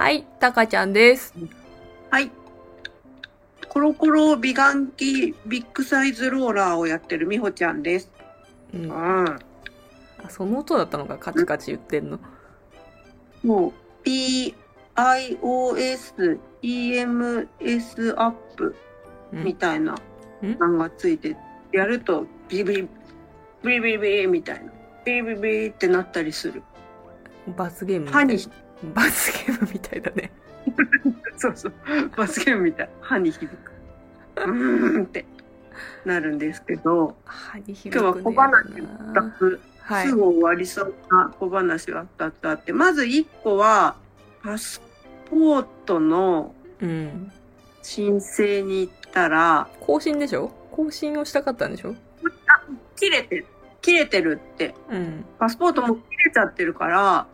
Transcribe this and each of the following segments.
はい、たかちゃんです。はい。コロコロ美顔器ビッグサイズローラーをやってるみほちゃんです。うんう。ん。あ、その音だったのか、カチカチ言ってんの。もう、PIOS EMS アップうんみたいなうんのがついて、やるとビリビリ、ビリビリビリみたいな。ビリビリビリってなったりする。罰ゲームみたいな歯に。罰ゲームみたいだね。そうそう。罰ゲームみたい。歯に響く。うーんってなるんですけど、歯に響今日はく小話ね2つ。はいす。ぐ終わりそうな小話が2つあって、まず1個は、パスポートのうん。申請に行ったら、更新でしょ？更新をしたかったんでしょ？切れてる、切れてるって、うん。パスポートも切れちゃってるから、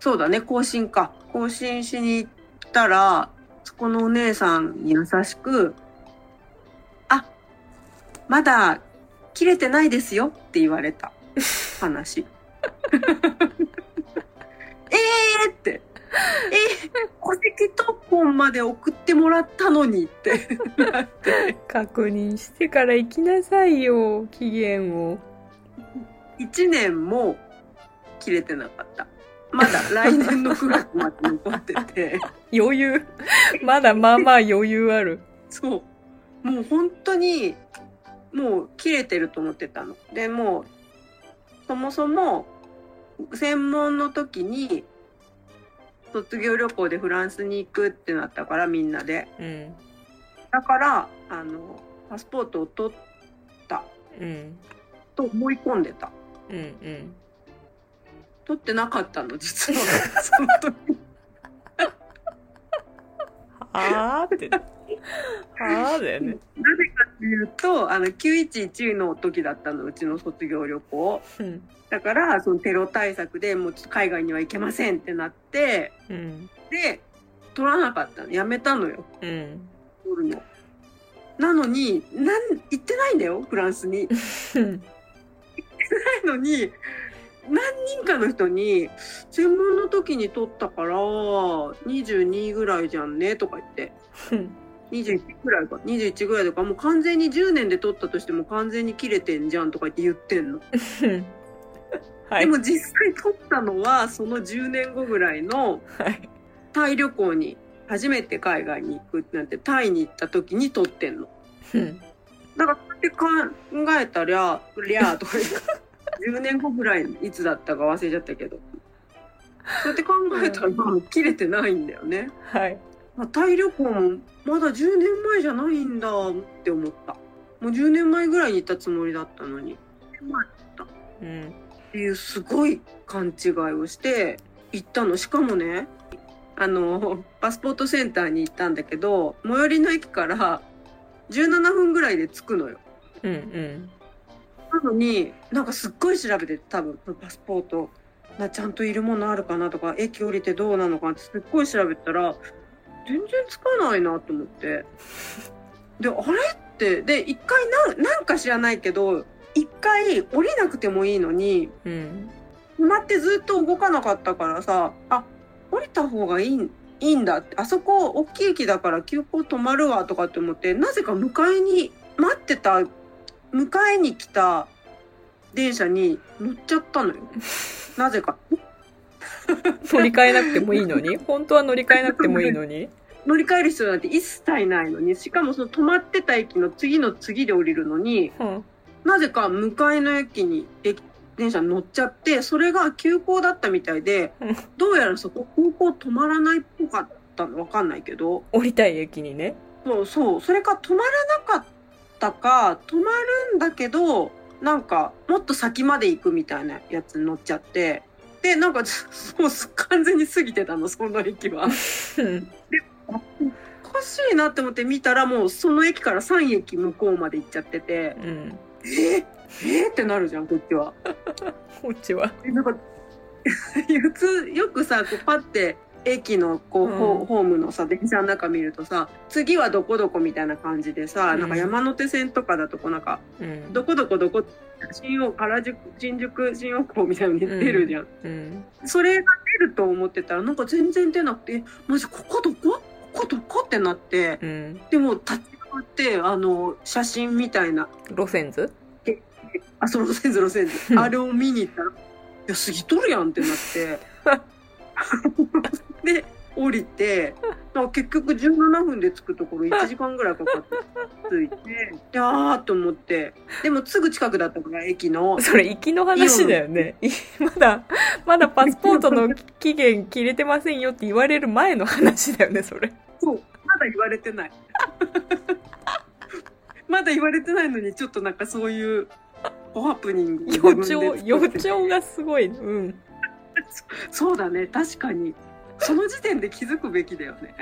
そうだね、更新か。更新しに行ったら、そこのお姉さんに優しく、あ、まだ切れてないですよって言われた話。えーって。えー、戸籍謄本まで送ってもらったのにってなって。確認してから行きなさいよ、期限を。1年も切れてなかった。まだ来年の9月まで残ってて。余裕。まだまあまあ余裕ある。そう。もう本当に、もう切れてると思ってたの。で、もう、そもそも、専門の時に、卒業旅行でフランスに行くってなったから、みんなで。うん。だから、あの、パスポートを取ったうん。と思い込んでた。うん。うん。取ってなかったの、実は。その時。はーって。はーだよね。なぜかっていうと、あの、911の時だったの、うちの卒業旅行。うん。だから、そのテロ対策でもうちょっと海外には行けませんってなって、うん。で、取らなかったの。やめたのよ、うん。取るの。なのに、なん、行ってないんだよ、フランスに。うん。ないのに、何人かの人に、専門の時に取ったから、22ぐらいじゃんね、とか言って。21ぐらいか。21ぐらいとか、もう完全に10年で取ったとしても完全に切れてんじゃんとか言って言ってんの。はい。でも実際取ったのは、その10年後ぐらいのはい。タイ旅行に初めて海外に行くってなって、タイに行った時に取ってんの。うん。だから、そうやって考えたら、りゃーとか言って、10年後ぐらいいつだったか忘れちゃったけど。そうやって考えたら、切れてないんだよね。はい。まあタイ旅行もまだ10年前じゃないんだって思った。もう10年前ぐらいに行ったつもりだったのに。10年前っうん。ていうすごい勘違いをして行ったの。しかもね、あの、パスポートセンターに行ったんだけど、最寄りの駅から17分ぐらいで着くのよ。うん。うん。なのに、なんかすっごい調べて多分パスポートなちゃんといるものあるかなとか、駅降りてどうなのかなってすっごい調べたら、全然つかないなと思って。で、あれって、で、一回なん、か知らないけど、一回降りなくてもいいのに、うん。止まってずっと動かなかったからさ、あ、降りた方がいい、いいんだって、あそこ大きい駅だから急行止まるわとかって思って、なぜか迎えに、待ってた、迎えに来た電車に乗っちゃったのよ。なぜか。乗り換えなくてもいいのに？本当は乗り換えなくてもいいのに？乗り換える必要なんて一切ないのに、しかもその止まってた駅の次の次で降りるのに、うん。なぜか向かいの駅に駅電車に乗っちゃって、それが急行だったみたいでうん、どうやらそこ空港止まらないっぽかったのわかんないけど、降りたい駅にね。そうそう、それか止まらなかったか、止まるんだけど、なんかもっと先まで行くみたいなやつに乗っちゃって、で、なんか もう完全に過ぎてたの、その駅は。うん。おかしいなって思って見たらもうその駅から3駅向こうまで行っちゃってて、うん。え？ー、え？ー、ってなるじゃん、こっちは。こっちは。えなんか 普通よくさこうパッて駅のこう、うん。ホホームのさ電車の中見るとさ次はどこどこみたいな感じでさ、うん。なんか山手線とかだとこうなんかうん。どこどこどこ新大原宿新宿新大久保みたいに出るじゃん、うん。それがると思ってたらなんか全然出なくてえマジここどこ？ここどこ？ってなってうん。でも立ち上がってあの写真みたいな。路線図？あその路線図路線図。あれを見に行ったら「いや過ぎとるやん」ってなって で降りて結局17分で着くところ 1時間ぐらいかかって着いていやーと思ってでもすぐ近くだったから駅のそれ、行きの話だよね。いまだ、まだパスポートの期限切れてませんよって言われる前の話だよね、それ。そうまだ言われてない まだ言われてないのにちょっとなんかそういうハプニング予兆、予兆がすごい。うん。そうだね確かに。その時点で気づくべきだよね。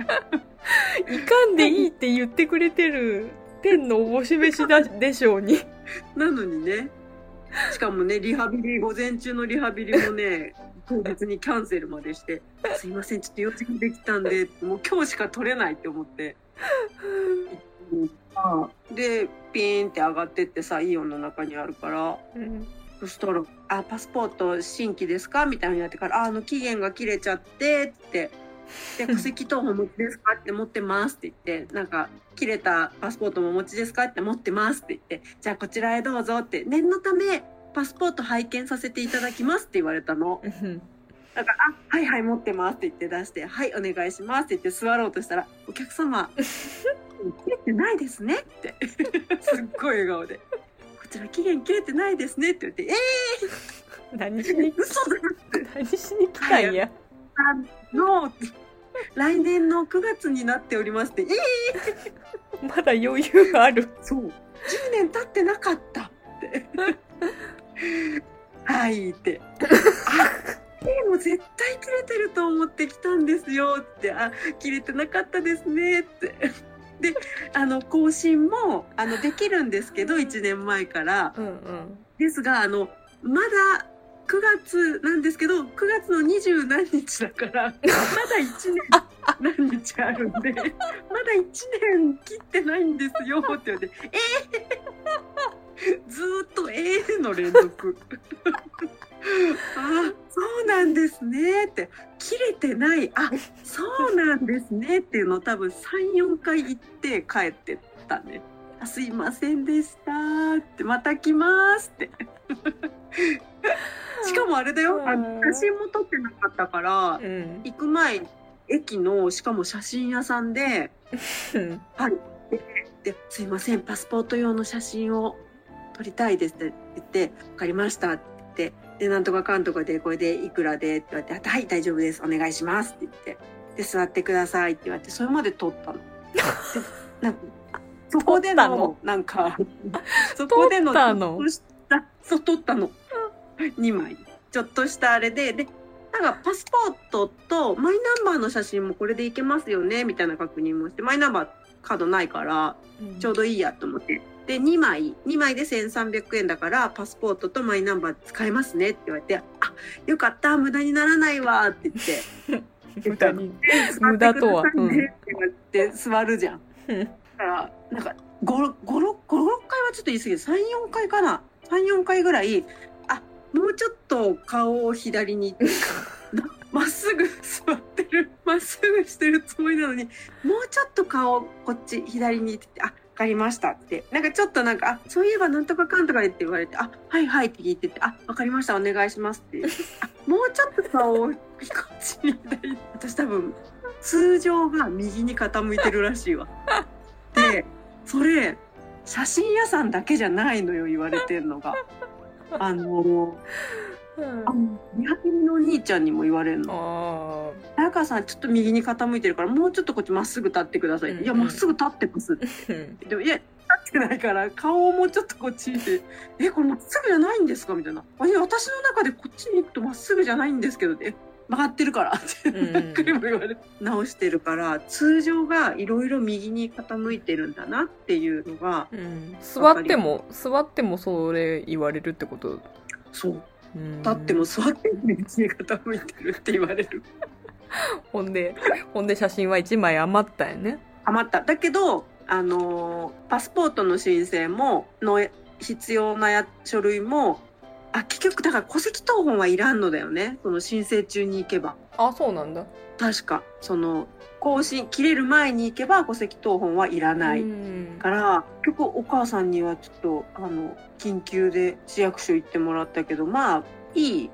いかんでいいって言ってくれてる天のおぼし飯だでしょうに。なのにね。しかもねリハビリ午前中のリハビリもね当日にキャンセルまでして「すいませんちょっと用事ができたんでもう今日しか取れない」って思って。でピーンって上がってってさイオンの中にあるから。うんそしたら「あパスポート新規ですか?」みたいになってから「ああの期限が切れちゃって」って「で 戸籍謄本お持ちですか?」って「持ってます」って言ってなんか「切れたパスポートもお持ちですか?」って「持ってます」って言って「じゃあこちらへどうぞ」って「念のためパスポート拝見させていただきます」って言われたの。うんだから「あはいはい持ってます」って言って出して「はいお願いします」って言って座ろうとしたら「お客様 切れてないですね」って すっごい笑顔で「こちら期限切れてないですね」って言って「え 何しに？ー、嘘だ!」何しに来たんや？あの来年の9月になっておりますって「えー、まだ余裕がある。そう。10年経ってなかった」って「はい」って「あでも絶対切れてると思ってきたんですよ」って「あ切れてなかったですね」って。であの更新もあのできるんですけど1年前から。うんうん。ですがあのまだ9月なんですけど9月の二十何日だから まだ1年何日あるんでまだ1年切ってないんですよって言われて「えー、ずーっと「えー」の連続 あそうなんですね。って。切れてない。あそうなんですね。っていうのを多分34回言って帰ってったね。あすいませんでした。って。また来ますって。しかもあれだよ。あの写真も撮ってなかったからうん。行く前駅のしかも写真屋さんでうん。「ですいません。パスポート用の写真を撮りたいです」って言って「分かりました」って「でなんとかかんとかでこれでいくらで」って言われて「はい大丈夫です。お願いします」って言って「で座ってください」って言われてそれまで撮ったの。で なんかそこでのの？なんか そこでの撮ったの？ちょっとしたそう撮ったの。2枚。ちょっとしたあれででなんかパスポートとマイナンバーの写真もこれでいけますよねみたいな確認もしてマイナンバーカードないからちょうどいいやと思って。で、2枚、2枚で1300円だから、パスポートとマイナンバー使えますねって言われて、あ、よかった、無駄にならないわって言って、無駄に。無駄とは座って言われて座るじゃん。うんだから、なんか、5、5、6、5、6回はちょっと言い過ぎる。3、4回かな。3、4回ぐらい、あ、もうちょっと顔を左に、な まっすぐ座ってる、まっすぐしてるつもりなのに、もうちょっと顔こっち左にって言って、あ、わかりましたって。なんかちょっとなんか、あ、そういえばなんとかかんとかでって言われて、あ、はいはいって聞いてて、あ、わかりました、お願いしますって。あ、もうちょっと顔をこっちに左私多分、通常が右に傾いてるらしいわ。で、それ、写真屋さんだけじゃないのよ、言われてんのが。あの、あの、リハビリのお兄ちゃんにも言われるの。あ早川さん、ちょっと右に傾いてるから、もうちょっとこっちまっすぐ立ってくださいって。いや、うんうんまっすぐ立ってますって。でも、いや、立ってないから、顔をもうちょっとこっち見て、え、これまっすぐじゃないんですか？みたいな。あいや、私の中でこっちに行くとまっすぐじゃないんですけど、え、曲がってるからってうん何回も言われて、直してるから、通常がいろいろ右に傾いてるんだなっていうのが、うん座っても、座ってもそれ言われるってこと？そう。うん立っても座っても右に傾いてるって言われる。ほんで、ほんで写真は1枚余ったよね。余った。だけど、あのーパスポートの申請も、の必要なや書類も、あ、結局、だから戸籍謄本はいらんのだよね。その申請中に行けば。あ、そうなんだ。確か。その、更新、切れる前に行けば戸籍謄本はいらない。うんから、結局お母さんにはちょっと、あの、緊急で市役所行ってもらったけど、まあ、いい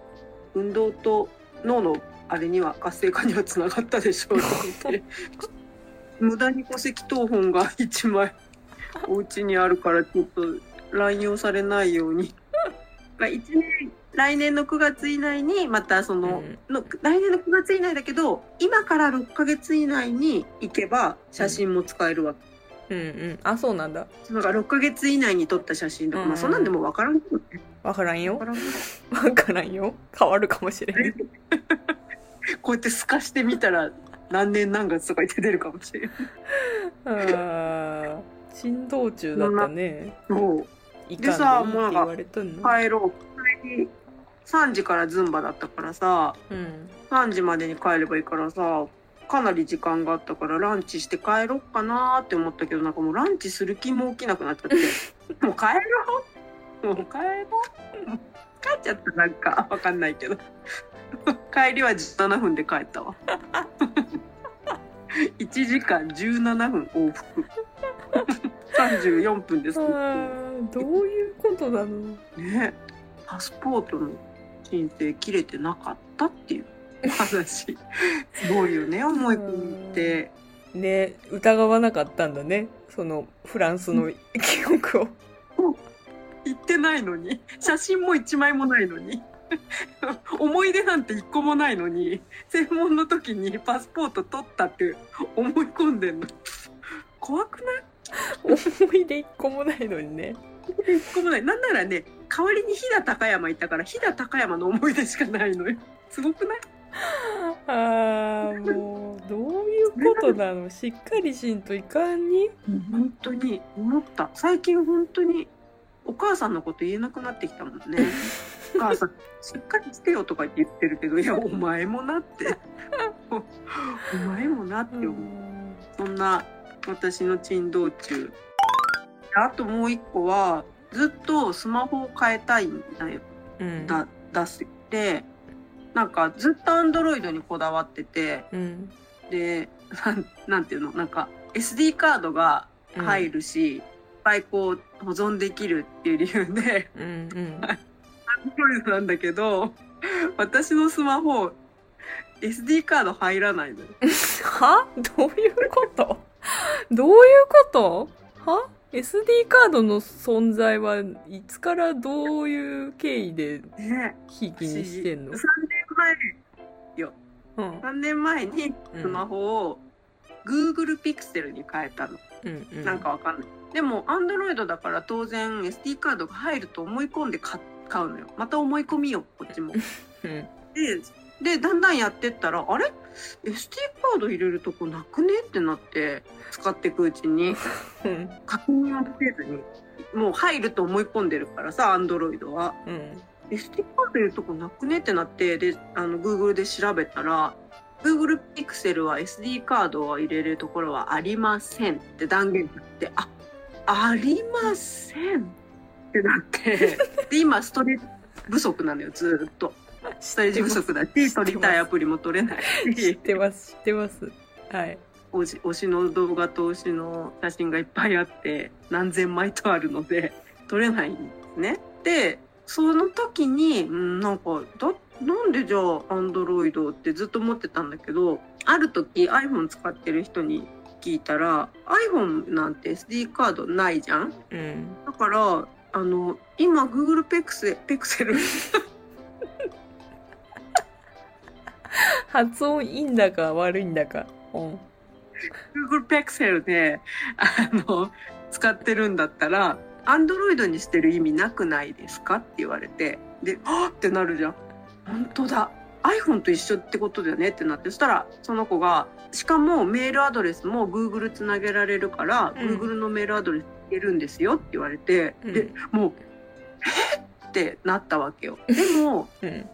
運動と脳のあれには活性化にはつながったでしょうと思って。無駄に戸籍謄本が1枚お家にあるからちょっと乱用されないように。まあ一年来年の9月以内にまたその,、の来年の9月以内だけど今から6ヶ月以内に行けば写真も使えるわけうんうん。あ、そうなんだ。なんか6ヶ月以内に撮った写真とか、うんまあそんなんでも分からんけどね。わからんよ分。からんわからんよ。変わるかもしれん。こうやって透かしてみたら何年何月とか言って出るかもしれん。ああ。珍道中だったね。そう。いでさかんでいいって言われとんの。帰ろう。帰り3時からズンバだったからさ、うん。3時までに帰ればいいからさ、かなり時間があったからランチして帰ろっかなーって思ったけど、なんかもうランチする気も起きなくなっちゃって。もう帰ろう？もう帰ろう？帰っちゃったなんかわかんないけど。帰りは17分で帰ったわ。1時間17分往復。34分です。どういうことなの？ねパスポートの申請切れてなかったっていう話。すごいよね思い込みってね疑わなかったんだね。そのフランスの記憶を。行ってないのに。写真も一枚もないのに。思い出なんて一個もないのに。専門の時にパスポート取ったって思い込んでんの。怖くない？思い出一個もないのにね。一個もない。なんならね代わりに飛騨高山行ったから飛騨高山の思い出しかないのよ。すごくない？ああもうどういうことなの？しっかりしんといかんに？本当に思った。最近本当にお母さんのこと言えなくなってきたもんね。お母さんしっかりしてよとか言ってるけどいやお前もなって。おお前もなって思う、そんな私の珍道中。あともう一個はずっとスマホを変えたいんだようん。だ出してなんかずっとアンドロイドにこだわっててうん。でなんなんていうの？なんか SD カードが入るし、いっぱいこう保存できるっていう理由でうんうん。アンドロイドなんだけど私のスマホ SD カード入らないのよ。は？どういうこと？どういうこと？は？SD カードの存在はいつからどういう経緯でねひいきにしてんの？3年前うん3年前にスマホを Google Pixel に変えたの。うんうんなんかわかんない。でも Android だから当然 SD カードが入ると思い込んで買買うのよ。また思い込みよこっちも。うんででだんだんやってったらあれ？SD カード入れるとこなくね？ってなって使っていくうちに。うん。確認をせずに。もう入ると思い込んでるからさ Android は。うん。SD カード入れるとこなくね？ってなってであの Google で調べたら Google Pixel は SD カードを入れるところはありませんって断言があってあありませんってなって。で今ストレージ不足なのよずーっとストレージ不足だし撮りたいアプリも撮れない。知っしてます。知ってます。はい。推し推しの動画と推しの写真がいっぱいあって何千枚とあるので撮れないんですね。でその時に、うん、なんかだなんでじゃあアンドロイドってずっと思ってたんだけどある時 iPhone 使ってる人に聞いたら iPhone なんて SD カードないじゃん？うん。だからあの今 Google ペクセペクセル発音いいんだか悪いんだか。うん。Google Pixel で、あの、使ってるんだったら、Android にしてる意味なくないですかって言われて、で、はっ！ってなるじゃん。本当だ。iPhone と一緒ってことだよねってなって、そしたら、その子が、しかもメールアドレスも Google つなげられるから、うん。Google のメールアドレスいけるんですよって言われて、うん。で、もう、えっ！ってなったわけよ。でも、うん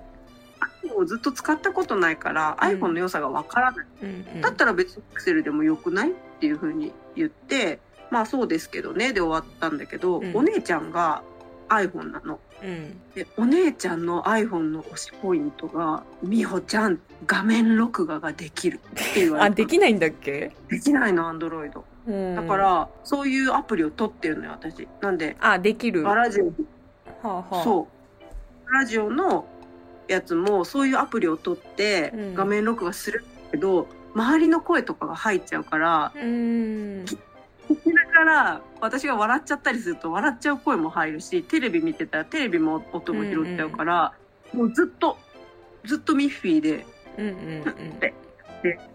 もうずっと使ったことないから、うん iPhone の良さがわからない。うんだったら別に Excel でもよくないっていうふうに言って、まあそうですけどね、で終わったんだけど、うんお姉ちゃんが iPhone なの。うん。で、お姉ちゃんの iPhone の推しポイントが、美穂ちゃん、画面録画ができるって言われあ、た。できないんだっけ？できないの、アンドロイド。うん。だか、ら、そういうアプリを取ってるのよ、私。なんで、あ、できる。はラジオ、あはあ。そう。ラジオのやつも、そういうアプリを取ってうん、画面録画するけど、周りの声とかが入っちゃうから、う。うん。聞きながら私が笑っちゃったりすると笑っちゃう声も入るしテレビ見てたらテレビも音も拾っちゃうから、もうずっとずっとミッフィーでうんうんうん。で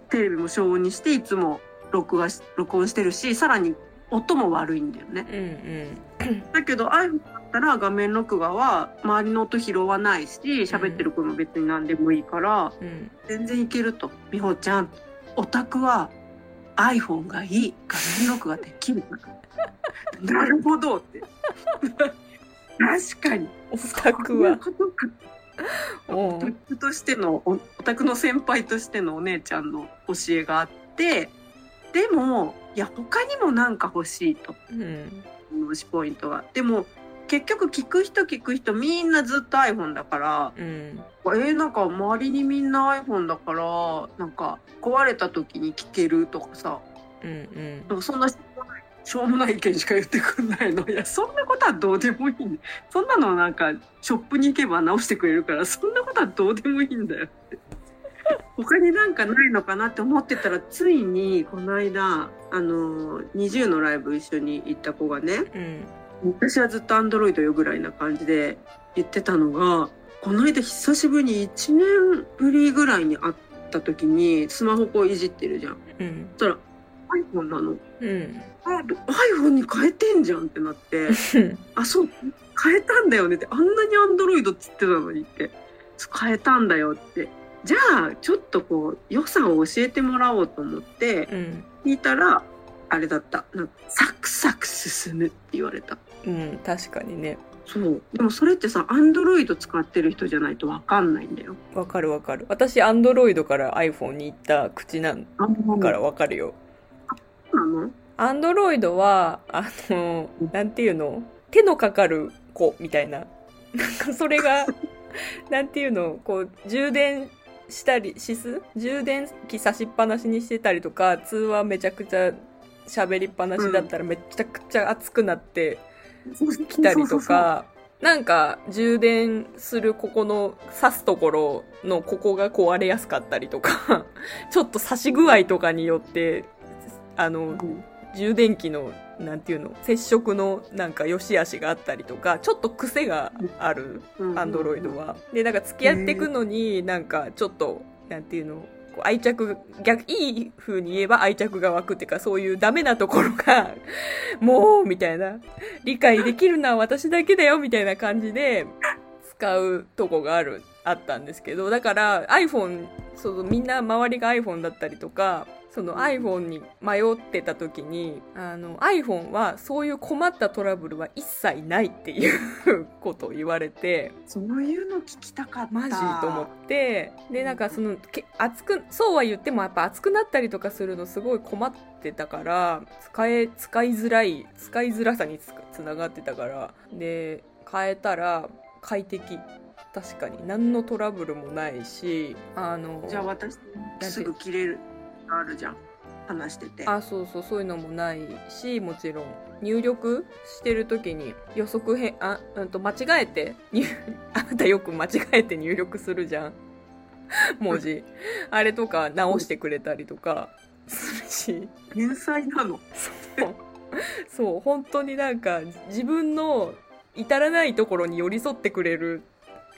テレビも消音にしていつも録画し録音してるしさらに音も悪いんだよね。うんうん。だけど iPhone だったら画面録画は周りの音拾わないし喋ってる声も別に何でもいいから、うん。全然いけると。美穂ちゃん、オタクは iPhone がいい。画面録画できる。なるほどって。確かに。オタクは。オタクとしての、おオタクの先輩としてのお姉ちゃんの教えがあって、でも、いや、他にもなんか欲しいと。うん。推しポイントが。でも、結局聞く人聞く人みんなずっと iPhone だから、うん。えー、なんか周りにみんな iPhone だからなんか壊れた時に聞けるとかさ。うんうん。そんなしょうもないしょうもない意見しか言ってくんないの。いやそんなことはどうでもいい、ね、そんなのなんかショップに行けば直してくれるからそんなことはどうでもいいんだよって。他になんかないのかなって思ってたらついにこの間あの20のライブ一緒に行った子がねうん私はずっとアンドロイドよぐらいな感じで言ってたのがこの間久しぶりに1年ぶりぐらいに会った時にスマホこういじってるじゃん。うんそしたら iPhone なの。うんあ iPhone に変えてんじゃんってなって あそう変えたんだよねってあんなにアンドロイドっつってたのにって変えたんだよってじゃあちょっとこう良さを教えてもらおうと思ってうん聞いたらあれだったなんかサクサク進むって言われた。うん確かにね。そう。でもそれってさ、アンドロイド使ってる人じゃないとわかんないんだよ。わかるわかる。私アンドロイドから iPhone に行った口なんからわかるよ。なの？アンドロイドはあのなんていうの？手のかかる子みたいな。なんかそれが なんていうの？こう充電したりしす充電器差しっぱなしにしてたりとか通話めちゃくちゃ喋りっぱなしだったらめちゃくちゃ熱くなってきたりとか、なんか充電するここの刺すところのここが壊れやすかったりとか、ちょっと刺し具合とかによって、あの、うん充電器の、なんていうの、接触のなんか良し悪しがあったりとか、ちょっと癖がある、うんアンドロイドは。で、なんか付き合っていくのに、なんかちょっと、なんていうの、こう愛着、逆、いい風に言えば愛着が湧くっていうか、そういうダメなところが、もう、みたいな、理解できるのは私だけだよ、みたいな感じで、使うとこがある、あったんですけど、だから iPhone、そのみんな周りが iPhone だったりとか、その iPhone に迷ってた時に、あの iPhone はそういう困ったトラブルは一切ないっていうことを言われて、そういうの聞きたかった。マジと思ってでなんかそのけ熱くそうは言ってもやっぱ熱くなったりとかするのすごい困ってたから使え使いづらい使いづらさにつつながってたからで変えたら快適確かに何のトラブルもないしあのじゃあ私、すぐ切れる。あるじゃん。話してて。あそうそうそういうのもないしもちろん入力してる時に予測変あ、うん、と間違えて入 あなたよく間違えて入力するじゃん文字 あれとか直してくれたりとかするし天才なの。そうそう本当になんか自分の至らないところに寄り添ってくれる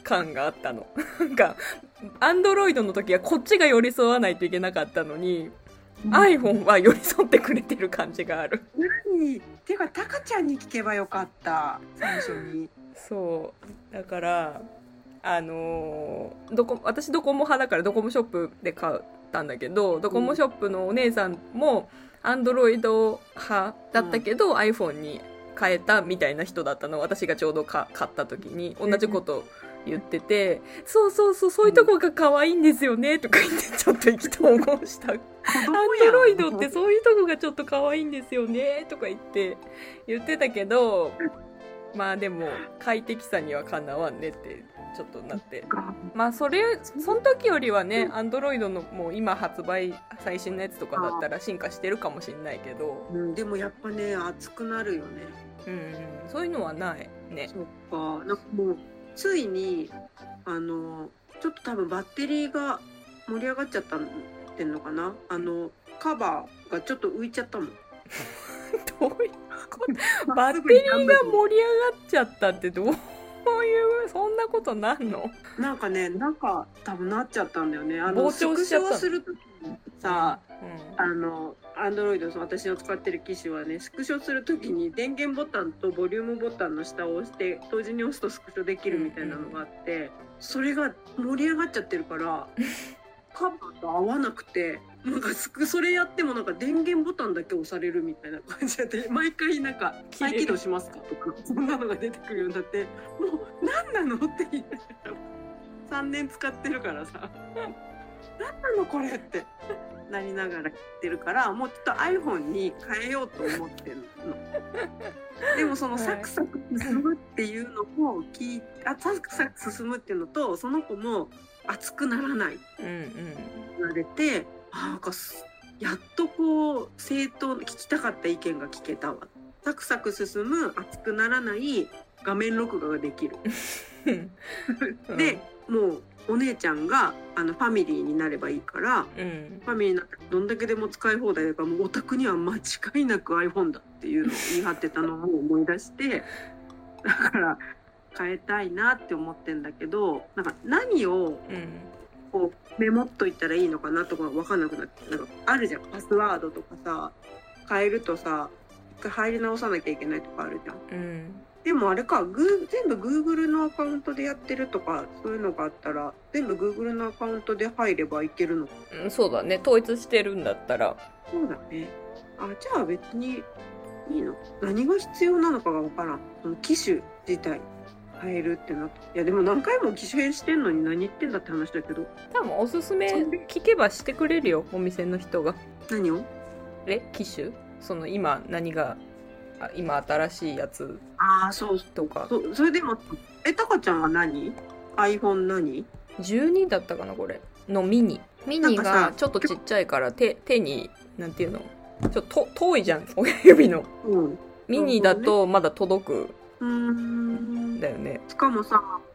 感があったの。なんかアンドロイドの時はこっちが寄り添わないといけなかったのに iPhone は寄り添ってくれてる感じがある。何てか、タカちゃんに聞けばよかった。最初に。そう。だからあのーどこ私ドコモ派だからドコモショップで買ったんだけどドコモショップのお姉さんもアンドロイド派だったけど、iPhone に変えたみたいな人だったの。私がちょうどか買った時に。同じこと言ってて、そうそうそうそういうとこが可愛いんですよねとか言ってちょっと意気投合した。子アンドロイドってそういうとこがちょっと可愛いんですよねとか言って言ってたけどまあでも快適さにはかなわんねってちょっとなって。まあそれその時よりはねアンドロイドのもう今発売最新のやつとかだったら進化してるかもしんないけど、うん、でもやっぱね熱くなるよね。うんうん、そういうのはないね。そっか。なんかもうついにあのちょっと多分バッテリーが盛り上がっちゃったってんのかな？あのカバーがちょっと浮いちゃったもん。どういうこと？バッテリーが盛り上がっちゃったってどう？いうそんなことなんの？なんかねなんか多分なっちゃったんだよね。あの膨張しちゃったの？スクショをする時にさうん。あのアンドロイド私の使ってる機種はねスクショする時に電源ボタンとボリュームボタンの下を押して同時に押すとスクショできるみたいなのがあってそれが盛り上がっちゃってるから カバーと合わなくてなんかスクそれやってもなんか電源ボタンだけ押されるみたいな感じで 毎回なんか「切れる再起動しますか?」とかそんなのが出てくるようになってもう何なのって言いながら3年使ってるからさ 何なのこれってなりながら言ってるからもうちょっと iPhone に変えようと思ってるの。でもそのはいサクサク進むっていうのも聞いあサクサク進むっていうのとその子も熱くならない。うんうん。言われてあなんかすやっとこう正当聞きたかった意見が聞けたわ。サクサク進む熱くならない画面録画ができる、うん。でもうお姉ちゃんがあのファミリーになればいいからうん。ファミリーになったらどんだけでも使い放題だからもうお宅には間違いなく iPhone だっていうのを言い張ってたのを思い出してだから変えたいなって思ってんだけどなんか何をうん。こうメモっといたらいいのかなとか分かんなくなってなんかあるじゃん。パスワードとかさ変えるとさ一回入り直さなきゃいけないとかあるじゃん。うんでもあれかグー全部 Google のアカウントでやってるとかそういうのがあったら全部 Google のアカウントで入ればいけるの？かうんそうだね。統一してるんだったら。そうだね。あじゃあ別にいいの？何が必要なのかが分からん。その機種自体変えるってなっていやでも何回も機種変してんのに何言ってんだって話だけど。多分おすすめ聞けばしてくれるよお店の人が。何を？え機種？その今何があ今新しいやつああそう。とか。そそれでもえタカちゃんは何？iPhone 何？12だったかなこれ。のミニ。ミニがちょっとちっちゃいから手手になんていうの？ちょっとと遠いじゃん 親指の。うん。ミニだとまだ届く。うーん。んだよね。しかもさケ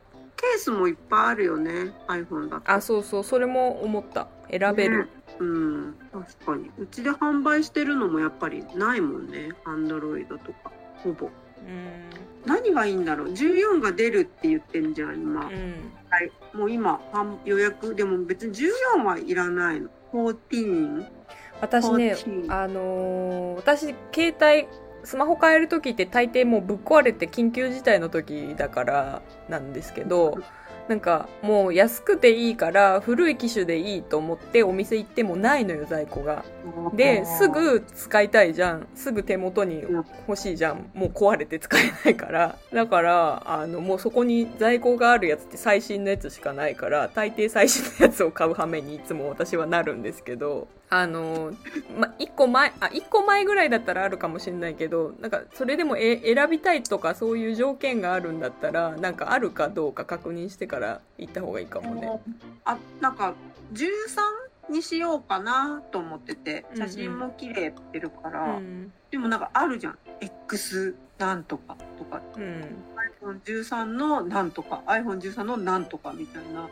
ースもいっぱいあるよね。iPhone だと。あそうそう。それも思った。選べる、ね。うん。確かに。うちで販売してるのもやっぱりないもんね。Android とか。ほぼ。うん。何がいいんだろう。14が出るって言ってんじゃん今、うん。はい、もう今販予約。でも別に14はいらないの。14私ね14あのー私携帯スマホ変える時って大抵もうぶっ壊れて緊急事態の時だからなんですけどなんかもう安くていいから古い機種でいいと思ってお店行ってもないのよ在庫が。ですぐ使いたいじゃん。すぐ手元に欲しいじゃん。もう壊れて使えないから。だからあのもうそこに在庫があるやつって最新のやつしかないから大抵最新のやつを買う羽目にいつも私はなるんですけど。あのま1個前あ1個前ぐらいだったらあるかもしれないけどなんかそれでもえ選びたいとかそういう条件があるんだったらなんかあるかどうか確認してから行った方がいいかもね。あなんか13にしようかなと思っててうんうん。写真も綺麗ってるから、うん。でもなんかあるじゃん。X なんとかとか。うん iPhone13 のなんとか iPhone13 のなんとかみたいな。うん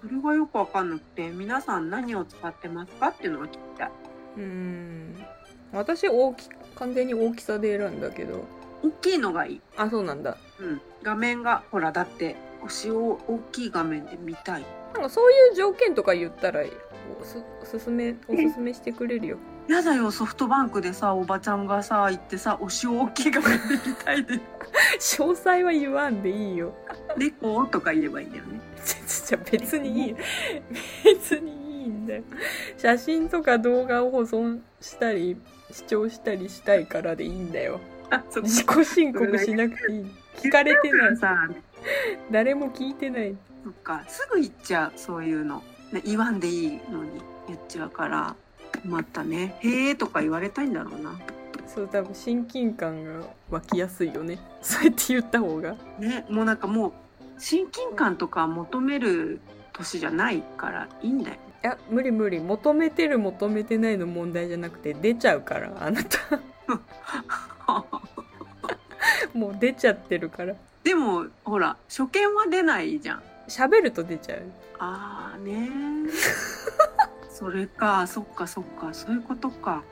それがよくわかんなくて皆さん何を使ってますかっていうのが聞きたい。うん。うん私大き完全に大きさで選んだけど。大きいのがいい、あそうなんだ。うん、画面がほらだって星を大きい画面で見たい。なんかそういう条件とか言ったらおすおすすめおすすめしてくれるよ。やだよソフトバンクでさおばちゃんがさ行ってさ推しを大きい画面で見たいで詳細は言わんでいいよ。猫とか言えばいいんだよね。じゃ別にいい。別にいいんだよ。写真とか動画を保存したり視聴したりしたいからでいいんだよ。あそ自己申告しなくていい。聞かれてない。さ誰も聞いてない。そっか。すぐ言っちゃうそういうの、ね、言わんでいいのに言っちゃうから困ったね「へえ」とか言われたいんだろうなそう多分親近感が湧きやすいよね。そうやって言った方が。ねもうなんかもう親近感とか求める年じゃないからいいんだよ。いや無理無理。求めてる求めてないの問題じゃなくて出ちゃうからあなた。もう出ちゃってるから。でもほら初見は出ないじゃん。喋ると出ちゃう。ああね それかそっかそっか。そういうことか。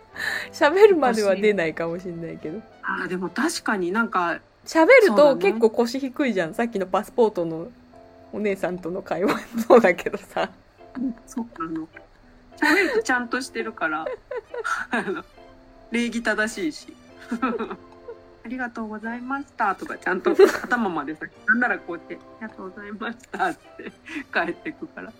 喋るまでは出ないかもしんないけど。あーでも確かになんか喋ると結構腰低いじゃん、さっきのパスポートのお姉さんとの会話そうだけどさ。そうなの喋るとちゃんとしてるから。礼儀正しいし。ありがとうございましたとかちゃんと頭までさなんならこうやってありがとうございましたって帰ってくから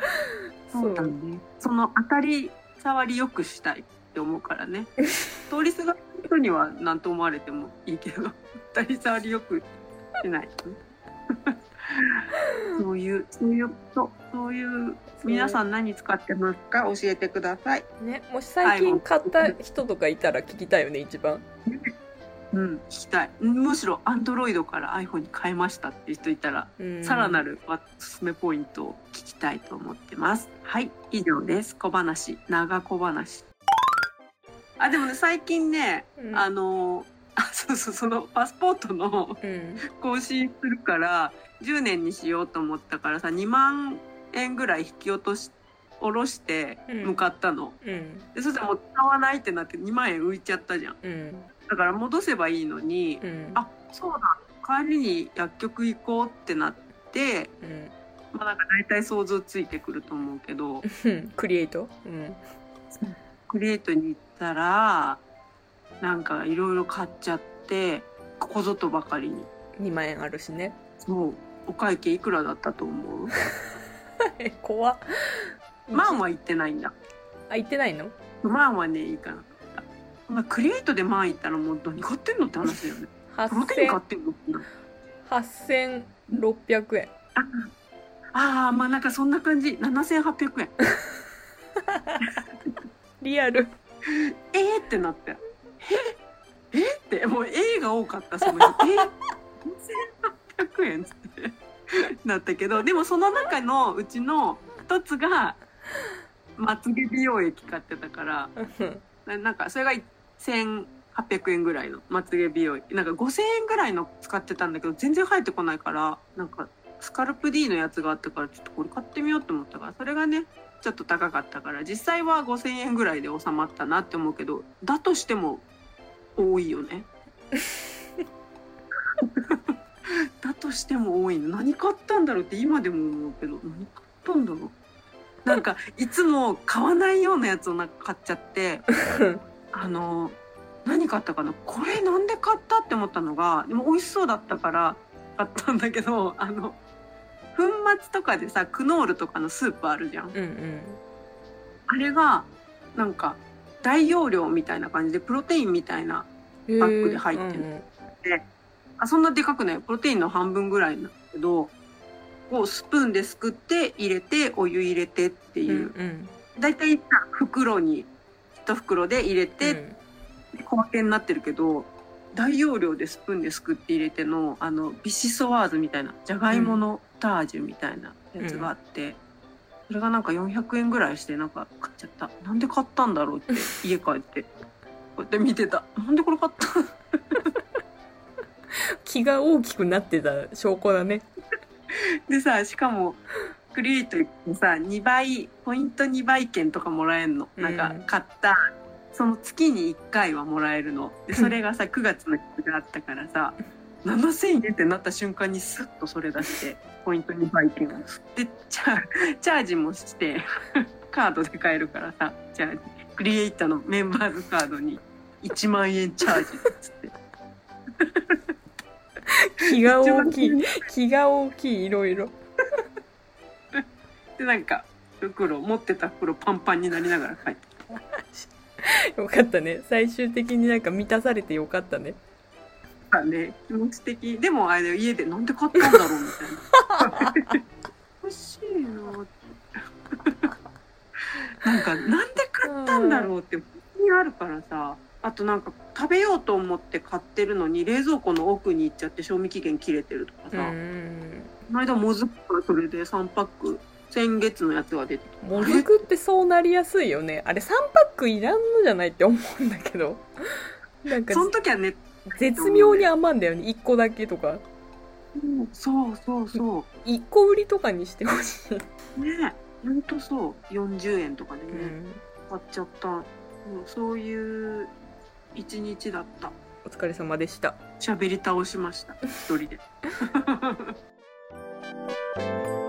そうだね。その当たり障りよくしたいって思うからね。通りすがりの人には何と思われてもいいけど 当たり障りよくしない。そういうそういうこと。そういう皆さん何使ってますか？教えてください。ねもし最近買った人とかいたら聞きたいよね一番うん聞きたいむしろアンドロイドから iPhone に変えましたっていう人いたらうんさらなるおすすめポイントを聞きたいと思ってます。はい、以上です。小話、長小話。あ、でもね、最近ね、うんあの、あ、そうそう、そのパスポートのうん更新するから、10年にしようと思ったからさ、2万円ぐらい引き落とし、下ろしてうん向かったの。うんで、そしたらもう使わないってなって2万円浮いちゃったじゃん。うんだから戻せばいいのに、うん。あ、そうだ、帰りに薬局行こうってなって、うん。まあなんか大体想像ついてくると思うけど、う んクリエイト？うん。クリエイトに行ったら、なんかいろいろ買っちゃって、ここぞとばかりに。2万円あるしね。そう。お会計いくらだったと思う？え 怖っ。万は行ってないんだ。あ言ってないの？万はね、いいかな。まあ、クリエイトで万行ったらもう何買ってんのって話だよね。プロテイン買ってんのってな8600円ああ、まあなんかそんな感じ。7800円。リアルえーってなって。え？え？って、もう A が多かった、その日。え？2800円っつって。なったけど、でもその中のうちの一つが、まつげ美容液買ってたから、ななんかそれが1800円ぐらいのまつげ美容。なんか5000円ぐらいの使ってたんだけど、全然入ってこないから、なんかスカルプ D のやつがあったから、ちょっとこれ買ってみようと思ったから、それがね、ちょっと高かったから、実際は5000円ぐらいで収まったなって思うけど、だとしても多いよね。だとしても多いの。何買ったんだろうって今でも思うけど、何買ったんだろう。なんか、いつも買わないようなやつをなんか買っちゃって、あの、何買ったかな？これなんで買ったって思ったのが、でも美味しそうだったから買ったんだけど、あの、粉末とかでさ、クノールとかのスープあるじゃん。うんうん。あれが、なんか、大容量みたいな感じで、プロテインみたいな、バッグで入ってる。うんうん。あ、そんなでかくない、プロテインの半分ぐらいなんだけど、こうスプーンですくって入れて、お湯入れてってうんいう。うんだいたい袋に、一袋で入れて、小分けになってるけど、大容量でスプーンですくって入れての、あの、ビシソワーズみたいな、じゃがいものタージュみたいなやつがあって、それがなんか400円ぐらいして、なんか買っちゃった。なんで買ったんだろうって、家帰って。こうやって見てた。なんでこれ買った？気が大きくなってた証拠だねでさ、しかも、クリエイトってさ、2倍、ポイント2倍券とかもらえんの。なんかうん、買った、その月に1回はもらえるの。で、それがさ、9月の日があったからさ、7000円ってなった瞬間にスッとそれ出して、ポイント2倍券を。で、チャチャージもして、カードで買えるからさ、チャージ。クリエイターのメンバーズカードに1万円チャージっつって。気が大きい気が大きいいろいろで、なんか、袋、持ってた袋パンパンになりながら帰ってよかったね最終的になんか満たされてよかったねたね。気持ち的。でも、あれ、家でなんで買ったんだろうみたいな。欲しいなってなんか、なんで買ったんだろうって、本当にあるからさ。ああとなんか食べようと思って買ってるのに冷蔵庫の奥に行っちゃって賞味期限切れてるとかうさ、ん。この間もずくからそれで3パック先月のやつが出てたもずくってそうなりやすいよね。あれ3パックいらんのじゃないって思うんだけど。なんかその時はね絶妙に余んだよね。1個だけとか。そうそうそ1個売りとかにしてほしい。うねほんとそう40円とかでね、うん。買っちゃったもうそういう一日だったお疲れ様でした。喋り倒しました一人で